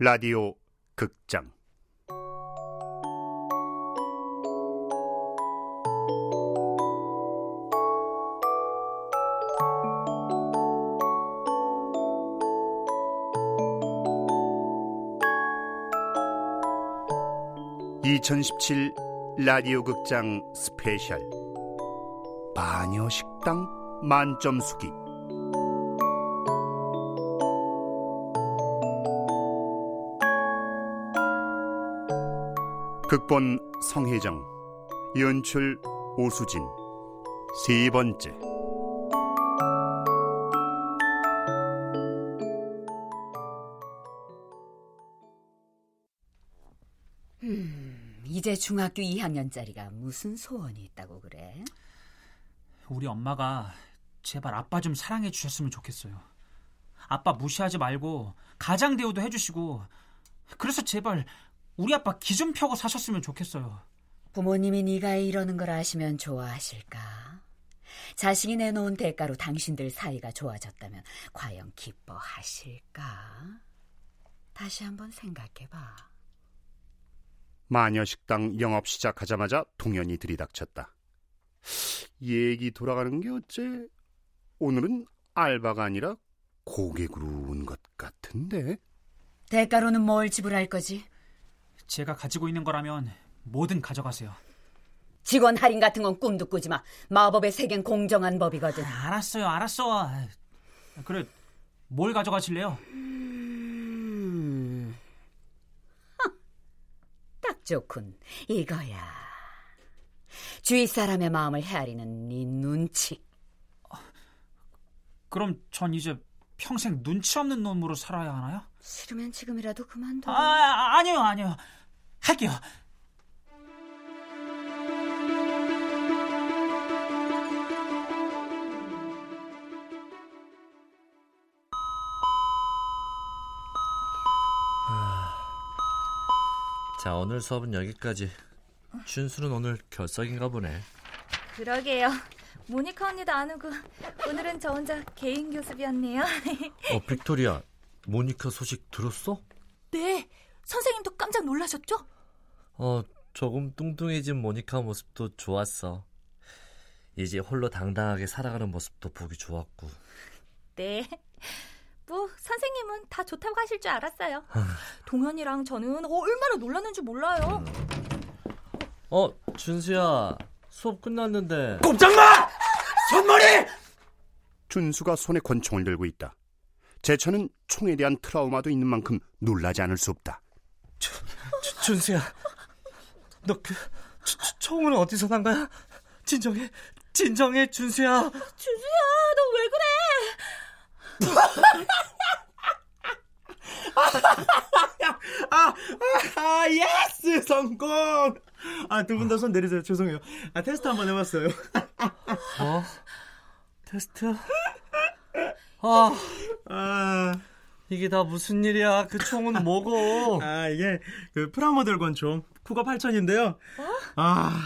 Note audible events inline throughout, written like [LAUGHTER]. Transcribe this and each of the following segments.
라디오 극장. (2017) 라디오 극장 스페셜. 마녀 식당 만점 수기 극본 성혜정 연출 오수진 세 번째 음, 이제 중학교 2학년짜리가 무슨 소원이 있다고 그래? 우리 엄마가 제발 아빠 좀 사랑해 주셨으면 좋겠어요. 아빠 무시하지 말고 가장 대우도 해주시고 그래서 제발 우리 아빠 기좀 펴고 사셨으면 좋겠어요. 부모님이 네가 이러는 걸 아시면 좋아하실까? 자식이 내놓은 대가로 당신들 사이가 좋아졌다면 과연 기뻐하실까? 다시 한번 생각해봐. 마녀식당 영업 시작하자마자 동현이 들이닥쳤다. 얘기 돌아가는 게 어째 오늘은 알바가 아니라 고객으로 온 것 같은데? 대가로는 뭘 지불할 거지? 제가 가지고 있는 거라면 뭐든 가져가세요. 직원 할인 같은 건 꿈도 꾸지 마. 마법의 세계는 공정한 법이거든. 알았어요, 알았어. 그래, 뭘 가져가실래요? 음... 딱 좋군. 이거야. 주위 사람의 마음을 헤아리는 네 눈치. 그럼 전 이제 평생 눈치 없는 놈으로 살아야 하나요? 싫으면 지금이라도 그만둬. 아, 아니요, 아니요. 할게요. 자, 오늘 수업은 여기까지. 준수는 오늘 결석인가 보네. 그러게요. 모니카 언니도 안 오고 오늘은 저 혼자 개인 교습이었네요. [LAUGHS] 어, 빅토리아. 모니카 소식 들었어? 네. 선생님도 깜짝 놀라셨죠? 어, 조금 뚱뚱해진 모니카 모습도 좋았어. 이제 홀로 당당하게 살아가는 모습도 보기 좋았고. 네. 뭐 선생님은 다 좋다고 하실 줄 알았어요. 동현이랑 저는 얼마나 놀랐는지 몰라요. 어, 준수야. 수업 끝났는데. 꼼짝마! 손머리! 준수가 손에 권총을 들고 있다. 제천은 총에 대한 트라우마도 있는 만큼 놀라지 않을 수 없다. 주, 주, 준수야, 너 그 총은 어디서 난 거야? 진정해, 진정해, 준수야. 준수야, 너 왜 그래? 아, 아, 아, yes 성공. 아, 두 분 다 손 내리세요. 죄송해요. 아, 테스트 한번 해봤어요. 어? 테스트? 아, 아, 이게 다 무슨 일이야? 그 총은 뭐고? [LAUGHS] 아, 이게 그 프라모델 권총 Cougar 8000인데요. 어? 아,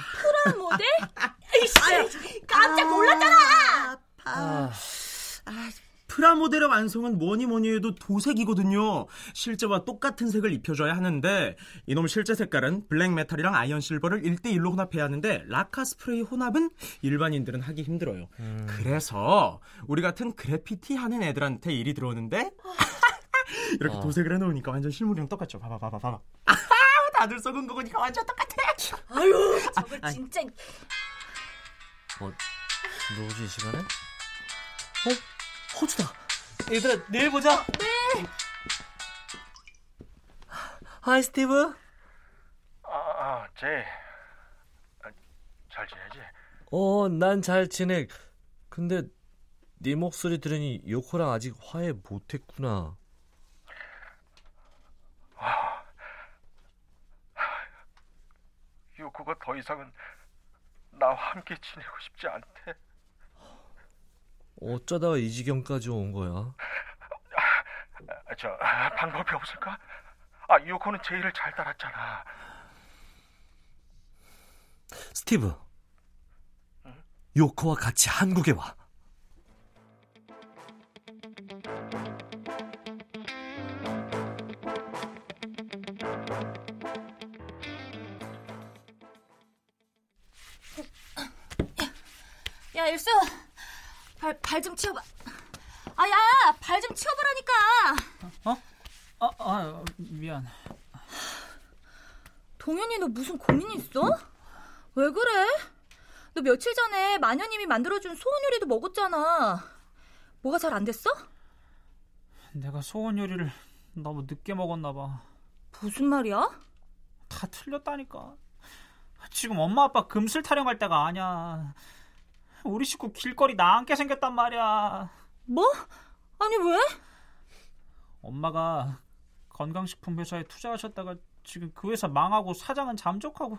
프라모델? [LAUGHS] 이씨, 깜짝 놀랐잖아. 아, 프라모델의 완성은 뭐니 뭐니 해도 도색이거든요. 실제와 똑같은 색을 입혀줘야 하는데 이놈 실제 색깔은 black metal이랑 iron silver를 1대1로 혼합해야 하는데 라카 스프레이 혼합은 일반인들은 하기 힘들어요. 음. 그래서 우리 같은 그래피티 하는 애들한테 일이 들어오는데 이렇게 어. 도색을 해놓으니까 완전 실물이랑 똑같죠. 봐봐 봐봐 봐봐. 다들 속은 거 보니까 완전 똑같아. 아유, 저거 아니. 진짜. 뭐, 누구지 이 시간에? 호주다. 얘들아, 내일 보자. 네. Hi, Steve. 아, 아 제이. 아, 잘 지내지? 어, 난 잘 지내. 근데 네 목소리 들으니 요코랑 아직 화해 못했구나. 유코가 더 이상은 나와 함께 지내고 싶지 않대. 어쩌다가 이 지경까지 온 거야? 아, 저 아, 방법이 없을까? 아, 유코는 제이를 잘 따랐잖아. 스티브. 요코와 같이 한국에 와. 야, 일수. 발, 발 좀 치워봐. 아, 야, 발 좀 치워보라니까. 어? 아, 아, 미안. 동현이 너 무슨 고민 있어? 왜 그래? 너 며칠 전에 마녀님이 만들어준 소원 요리도 먹었잖아. 뭐가 잘 안 됐어? 내가 소원 요리를 너무 늦게 먹었나 봐. 무슨 말이야? 다 틀렸다니까. 지금 엄마 아빠 금슬 타령할 때가 아니야. 우리 식구 길거리 나앉게 생겼단 말이야. 뭐? 아니 왜? 엄마가 건강식품 회사에 투자하셨다가 지금 그 회사 망하고 사장은 잠적하고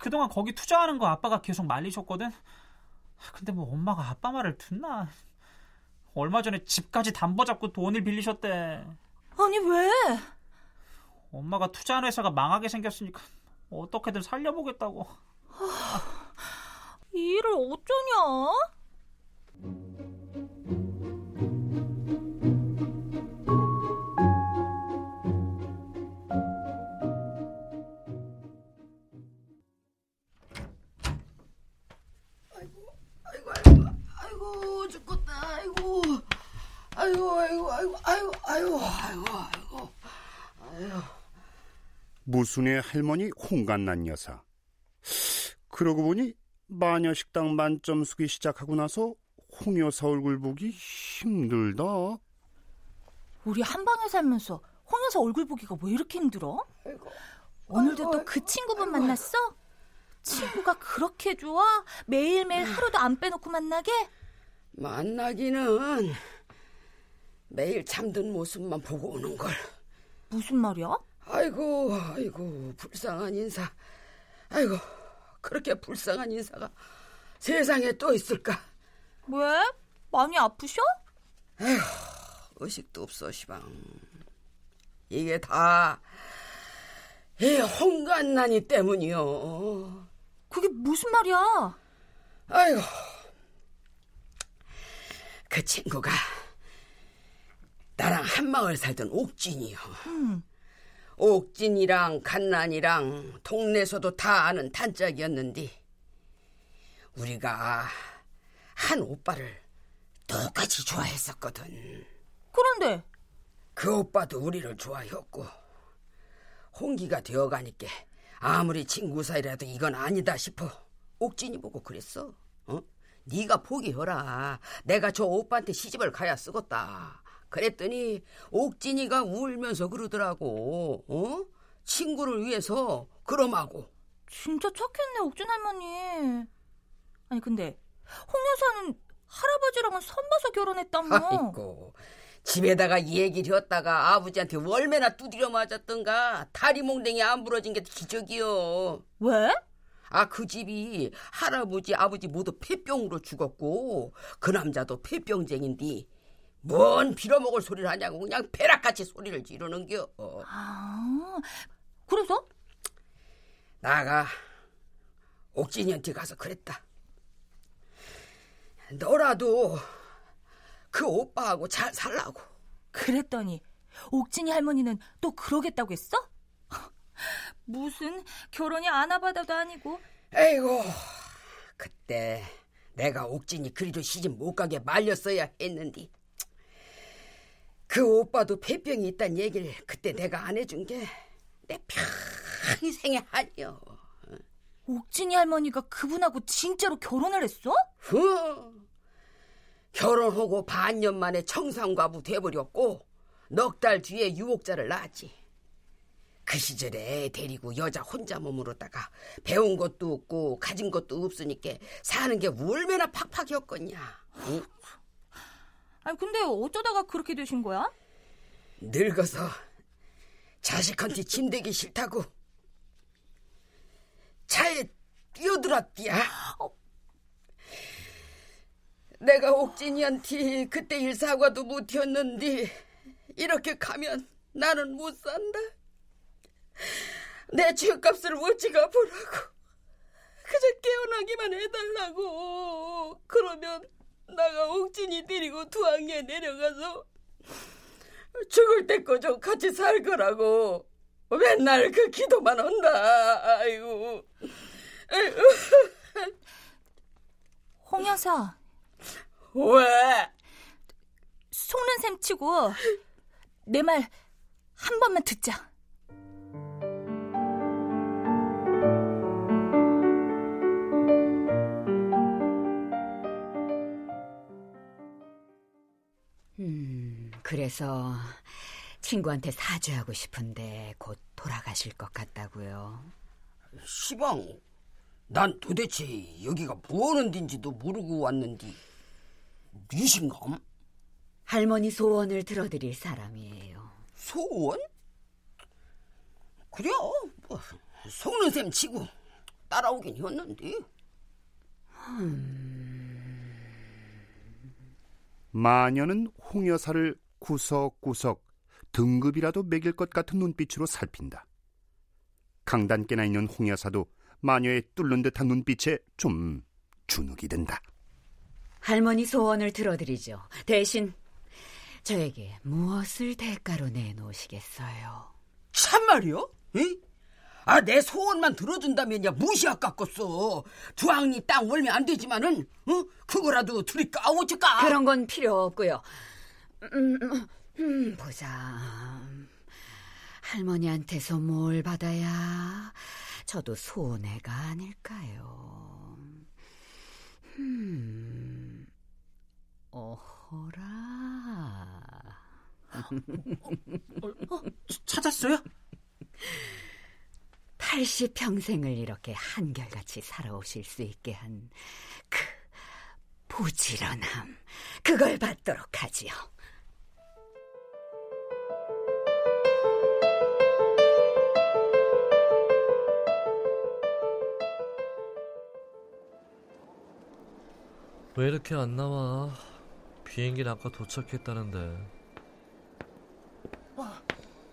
그동안 거기 투자하는 거 아빠가 계속 말리셨거든. 근데 뭐 엄마가 아빠 말을 듣나? 얼마 전에 집까지 담보 잡고 돈을 빌리셨대. 아니 왜? 엄마가 투자한 회사가 망하게 생겼으니까 어떻게든 살려보겠다고. 이 일을 어쩌냐? 아이고, 아이고, 아이고, 아이고, 죽겠다, 아이고. 아이고, 아이고, 아이고, 아이고, 아이고, 아이고, 아이고, 아이고. 무순의 할머니 홍간난 여사. 그러고 보니 마녀 식당 만점 수기 시작하고 나서 홍 여사 얼굴 보기 힘들다. 우리 한 방에 살면서 홍여사 얼굴 보기가 왜 이렇게 힘들어? 오늘도 또 그 친구분 만났어? 친구가 그렇게 좋아? 매일매일 하루도 안 빼놓고 만나게? 만나기는 매일 잠든 모습만 보고 오는 걸. 무슨 말이야? 아이고 아이고 불쌍한 인사. 아이고 그렇게 불쌍한 인사가 세상에 또 있을까? 왜? 많이 아프셔? 의식도 없어 시방. 이게 다 이 홍간난이 때문이요. 그게 무슨 말이야? 아이고 그 친구가 나랑 한 마을 살던 옥진이요. 옥진이랑 간난이랑 동네에서도 다 아는 단짝이었는데 우리가 한 오빠를 똑같이 좋아했었거든. 그런데 그 오빠도 우리를 좋아했고 홍기가 되어가니까 아무리 친구 사이라도 이건 아니다 싶어 옥진이 보고 그랬어. 어? 네가 포기해라. 내가 저 오빠한테 시집을 가야 쓰겄다. 그랬더니 옥진이가 울면서 그러더라고. 어? 친구를 위해서 그럼하고. 진짜 착했네 옥준 할머니. 아니 근데 홍 여사는 할아버지랑은 선봐서 결혼했다며. 아이고 집에다가 이 얘기를 했다가 아버지한테 월매나 두드려 맞았던가 다리 몽댕이 안 부러진 게 기적이요. 왜? 아 그 집이 할아버지 아버지 모두 폐병으로 죽었고 그 남자도 폐병쟁인데 뭔 빌어먹을 소리를 하냐고 그냥 벼락같이 소리를 지르는겨. 아 그래서? 나가 옥진이한테 가서 그랬다. 너라도 그 오빠하고 잘 살라고. 그랬더니 옥진이 할머니는 또 그러겠다고 했어? [LAUGHS] 무슨 결혼이 아나바다도 아니고 에이고 그때 내가 옥진이 그리도 시집 못 가게 말렸어야 했는데 그 오빠도 폐병이 있다는 얘기를 그때 내가 안 해준 게 내 평생의 한이요. 옥진이 할머니가 그분하고 진짜로 결혼을 했어? 후 결혼하고 반년 만에 청산과부 돼버렸고 넉 달 뒤에 유혹자를 낳았지. 그 시절에 애 데리고 여자 혼자 머무르다가 배운 것도 없고 가진 것도 없으니까 사는 게 얼마나 팍팍이었겠냐. 응? 아니 근데 어쩌다가 그렇게 되신 거야? 늙어서 자식한테 짐되기 싫다고 차에 뛰어들었디야. 내가 옥진이한테 그때 일사과도 못했는데 이렇게 가면 나는 못 산다. 내 죄값을 어찌가 보라고. 그저 깨어나기만 해달라고. 그러면 나가 옥진이 데리고 두항에 내려가서 죽을 때까지 같이 살 거라고. 맨날 그 기도만 한다. 아이고. 아이고. 홍 여사. 왜? 속는 셈 치고 내 말 한 번만 듣자. 그래서 친구한테 사죄하고 싶은데 곧 돌아가실 것 같다고요. 시방, 난 도대체 여기가 뭐하는 데인지도 모르고 왔는데 니신감? 할머니 소원을 들어드릴 사람이에요. 소원? 그래, 뭐 속는 셈 치고 따라오긴 했는데. 마녀는 홍 여사를 구석구석 등급이라도 매길 것 같은 눈빛으로 살핀다. 강단께나 있는 홍 여사도 마녀의 뚫는 듯한 눈빛에 좀 주눅이 든다. 할머니 소원을 들어드리죠. 대신 저에게 무엇을 대가로 내놓으시겠어요? 참말이요? 에? 아, 내 소원만 들어준다면야 무시할 깎겠어. 주황리 땅 월면 안 되지만은, 어? 그거라도 둘이 까오질까? 그런 건 필요 없고요. 음, 음, 음, 보자. 할머니한테서 뭘 받아야 저도 손해가 아닐까요? 음, 어허라. 찾았어요? 80평생을 이렇게 한결같이 살아오실 수 있게 한 그 부지런함, 그걸 받도록 하지요. 왜 이렇게 안 나와? 비행기는 아까 도착했다는데.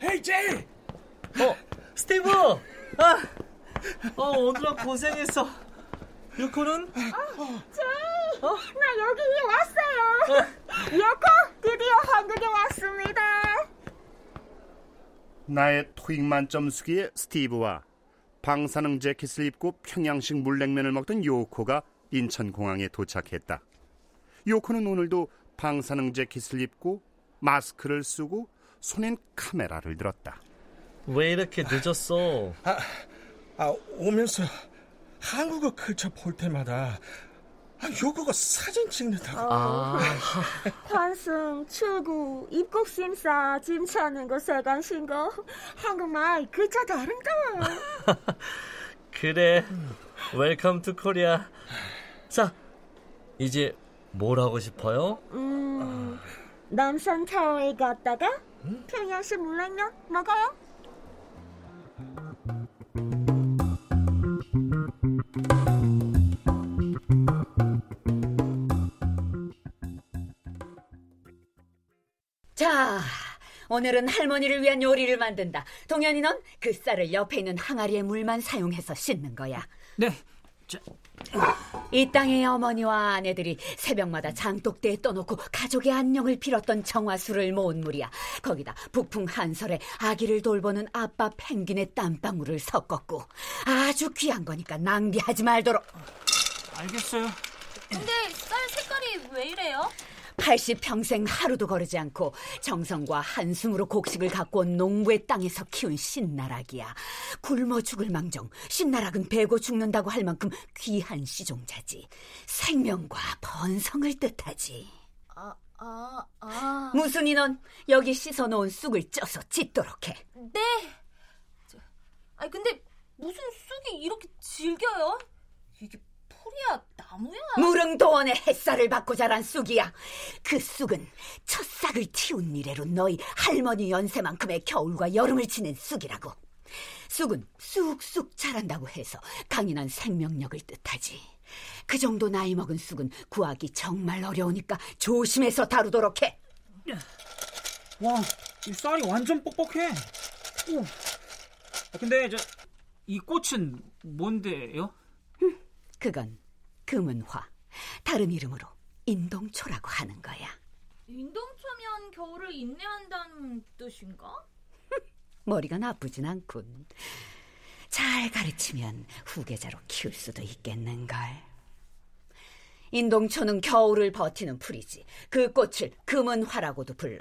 헤이 제이! 어, 스티브! 아, 어, 오늘은 고생했어. 유코는? 나 여기 왔어요. 여코 드디어 한국에 왔습니다. 나의 토익 만점 수기의 스티브와 방사능 재킷을 입고 평양식 물냉면을 먹던 요코가 인천공항에 도착했다. 요코는 오늘도 방사능 재킷을 입고 마스크를 쓰고 손엔 카메라를 들었다. 왜 이렇게 늦었어? 아, 오면서 한국어 클처 볼 때마다 아, 요거가 사진 찍는다고. 아, [LAUGHS] 환승, 출구, 입국 심사, 짐 찾는 거, 세관 신고. 한국말 그저 다른가. [LAUGHS] 그래. 웰컴 투 코리아. 자, 이제 뭘 하고 싶어요? 음, 남산 타워에 갔다가 평양식 물냉면 먹어요. 자, 오늘은 할머니를 위한 요리를 만든다. 동현이 넌 그 쌀을 옆에 있는 항아리에 물만 사용해서 씻는 거야. 네. 저, 이 땅의 어머니와 아내들이 새벽마다 장독대에 떠놓고 가족의 안녕을 빌었던 정화수를 모은 물이야. 거기다 북풍 한설에 아기를 돌보는 아빠 펭귄의 땀방울을 섞었고 아주 귀한 거니까 낭비하지 말도록. 알겠어요. 근데 쌀 색깔이 왜 이래요? 80평생 하루도 거르지 않고 정성과 한숨으로 곡식을 갖고 온 농부의 땅에서 키운 신나락이야. 굶어 죽을 망정 신나락은 베고 죽는다고 할 만큼 귀한 씨종자지. 생명과 번성을 뜻하지. 아, 아, 아. 무순이 넌 여기 씻어놓은 쑥을 쪄서 찢도록 해. 네. 저, 아니 근데 무슨 쑥이 이렇게 질겨요? 이게 풀이야, 나무야? 무릉도원의 햇살을 받고 자란 쑥이야. 그 쑥은 첫 싹을 틔운 이래로 너희 할머니 연세만큼의 겨울과 여름을 지낸 쑥이라고. 쑥은 쑥쑥 자란다고 해서 강인한 생명력을 뜻하지. 그 정도 나이 먹은 쑥은 구하기 정말 어려우니까 조심해서 다루도록 해. 와, 이 쌀이 완전 뻑뻑해. 오. 아, 근데 저 이 꽃은 뭔데요? 그건 금은화, 다른 이름으로 인동초라고 하는 거야. 인동초면 겨울을 인내한다는 뜻인가? [LAUGHS] 머리가 나쁘진 않군. 잘 가르치면 후계자로 키울 수도 있겠는걸. 인동초는 겨울을 버티는 풀이지. 그 꽃을 금은화라고도 불러.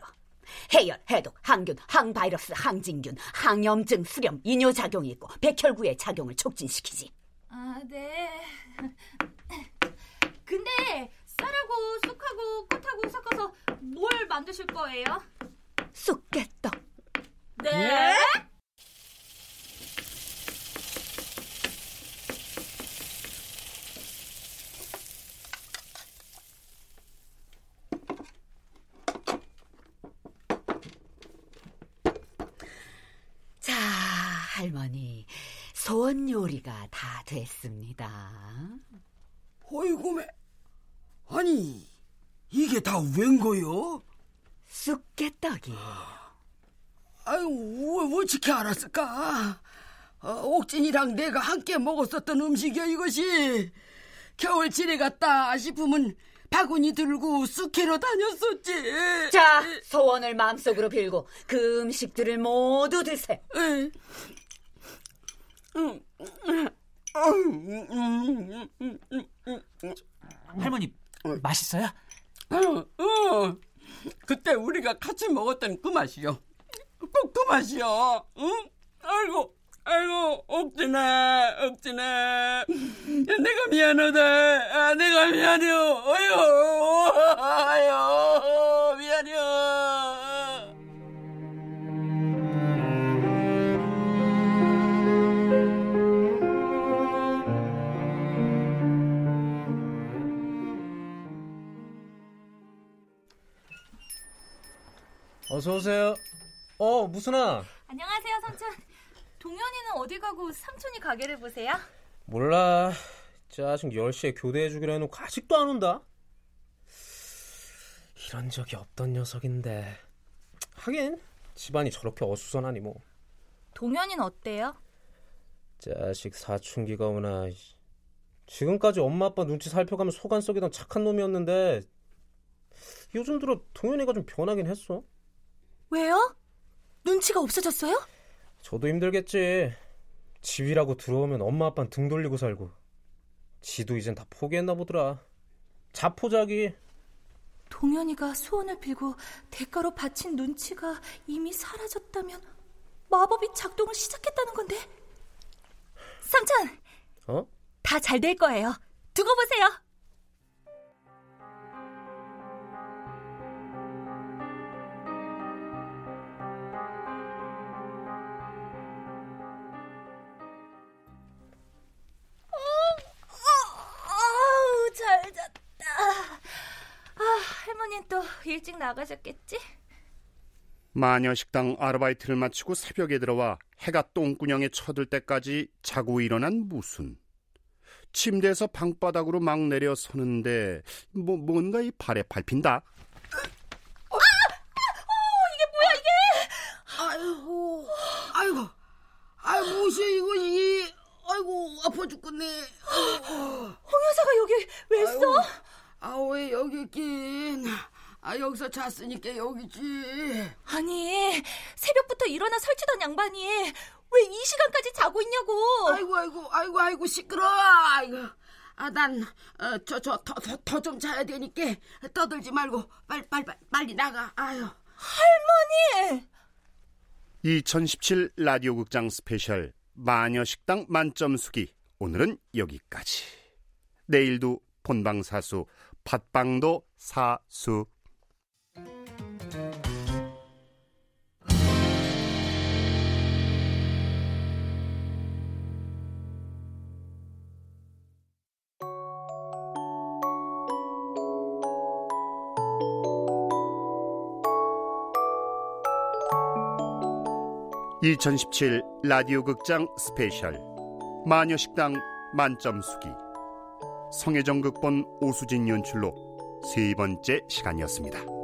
해열, 해독, 항균, 항바이러스, 항진균, 항염증, 수렴, 이뇨작용이 있고 백혈구의 작용을 촉진시키지. 아, 네. [LAUGHS] 근데 쌀하고 쑥하고 꽃하고 섞어서 뭘 만드실 거예요? 쑥개떡. 네? 자, 할머니, 소원 요리가 다 됐습니다. 어이구매. 아니, 이게 다 웬 거요? 쑥개떡이에요. 아유, 왜, 어떻게 알았을까? 어, 옥진이랑 내가 함께 먹었었던 음식이야, 이것이. 겨울 지내갔다 싶으면 바구니 들고 쑥캐러 다녔었지. 자, 소원을 마음속으로 빌고 그 음식들을 모두 드세. 에이. 음, 할머니 맛있어요? 그때 우리가 같이 먹었던 그 맛이요. 꼭 그 맛이요. 응? 아이고, 아이고, 옥진아, 옥진아. 내가 미안하다. 아, 내가 미안해요. 어휴, 아유, 미안해요. 어서 오세요. 어, 무슨아? 안녕하세요, 삼촌. 동현이는 어디 가고 삼촌이 가게를 보세요? 몰라. 짜증 10시에 교대해 주기로 해놓고 아직도 안 온다. 이런 적이 없던 녀석인데. 하긴 집안이 저렇게 어수선하니 뭐. 동현이는 어때요? 자식 사춘기가 오나. 지금까지 엄마 아빠 눈치 살펴가면 속안 썩이던 착한 놈이었는데 요즘 들어 동현이가 좀 변하긴 했어. 왜요? 눈치가 없어졌어요? 저도 힘들겠지. 집이라고 들어오면 엄마 아빠는 등 돌리고 살고. 지도 이젠 다 포기했나 보더라. 자포자기. 동현이가 소원을 빌고 대가로 바친 눈치가 이미 사라졌다면 마법이 작동을 시작했다는 건데. 삼촌, 어? 다 잘 될 거예요. 두고 보세요. 일찍 나가셨겠지? 마녀식당 아르바이트를 마치고 새벽에 들어와 해가 똥구녕에 쳐들 때까지 자고 일어난 무순. 침대에서 방바닥으로 막 내려 서는데 뭐 뭔가 이 발에 밟힌다. 아이고, 아이고, 아이 무엇이 이것이? 아이고 아파 죽겠네. 홍 여사가 여기 왜 있어? 아왜 여기 있긴? 아 여기서 잤으니까 여기지. 아니 새벽부터 일어나 설치던 양반이 왜 이 시간까지 자고 있냐고. 아이고 아이고 아이고 아이고 시끄러. 아이고. 아난저 저더좀 자야 되니까 떠들지 말고 빨리 빨리 빨리 나가. 아유. 할머니. 2017 라디오 극장 스페셜 마녀식당 만점 수기 오늘은 여기까지. 내일도 본방사수 팟빵도 사수 (2017) 라디오 극장 스페셜 마녀식당 만점 수기 성혜정 극본 오수진 연출로 세 번째 시간이었습니다.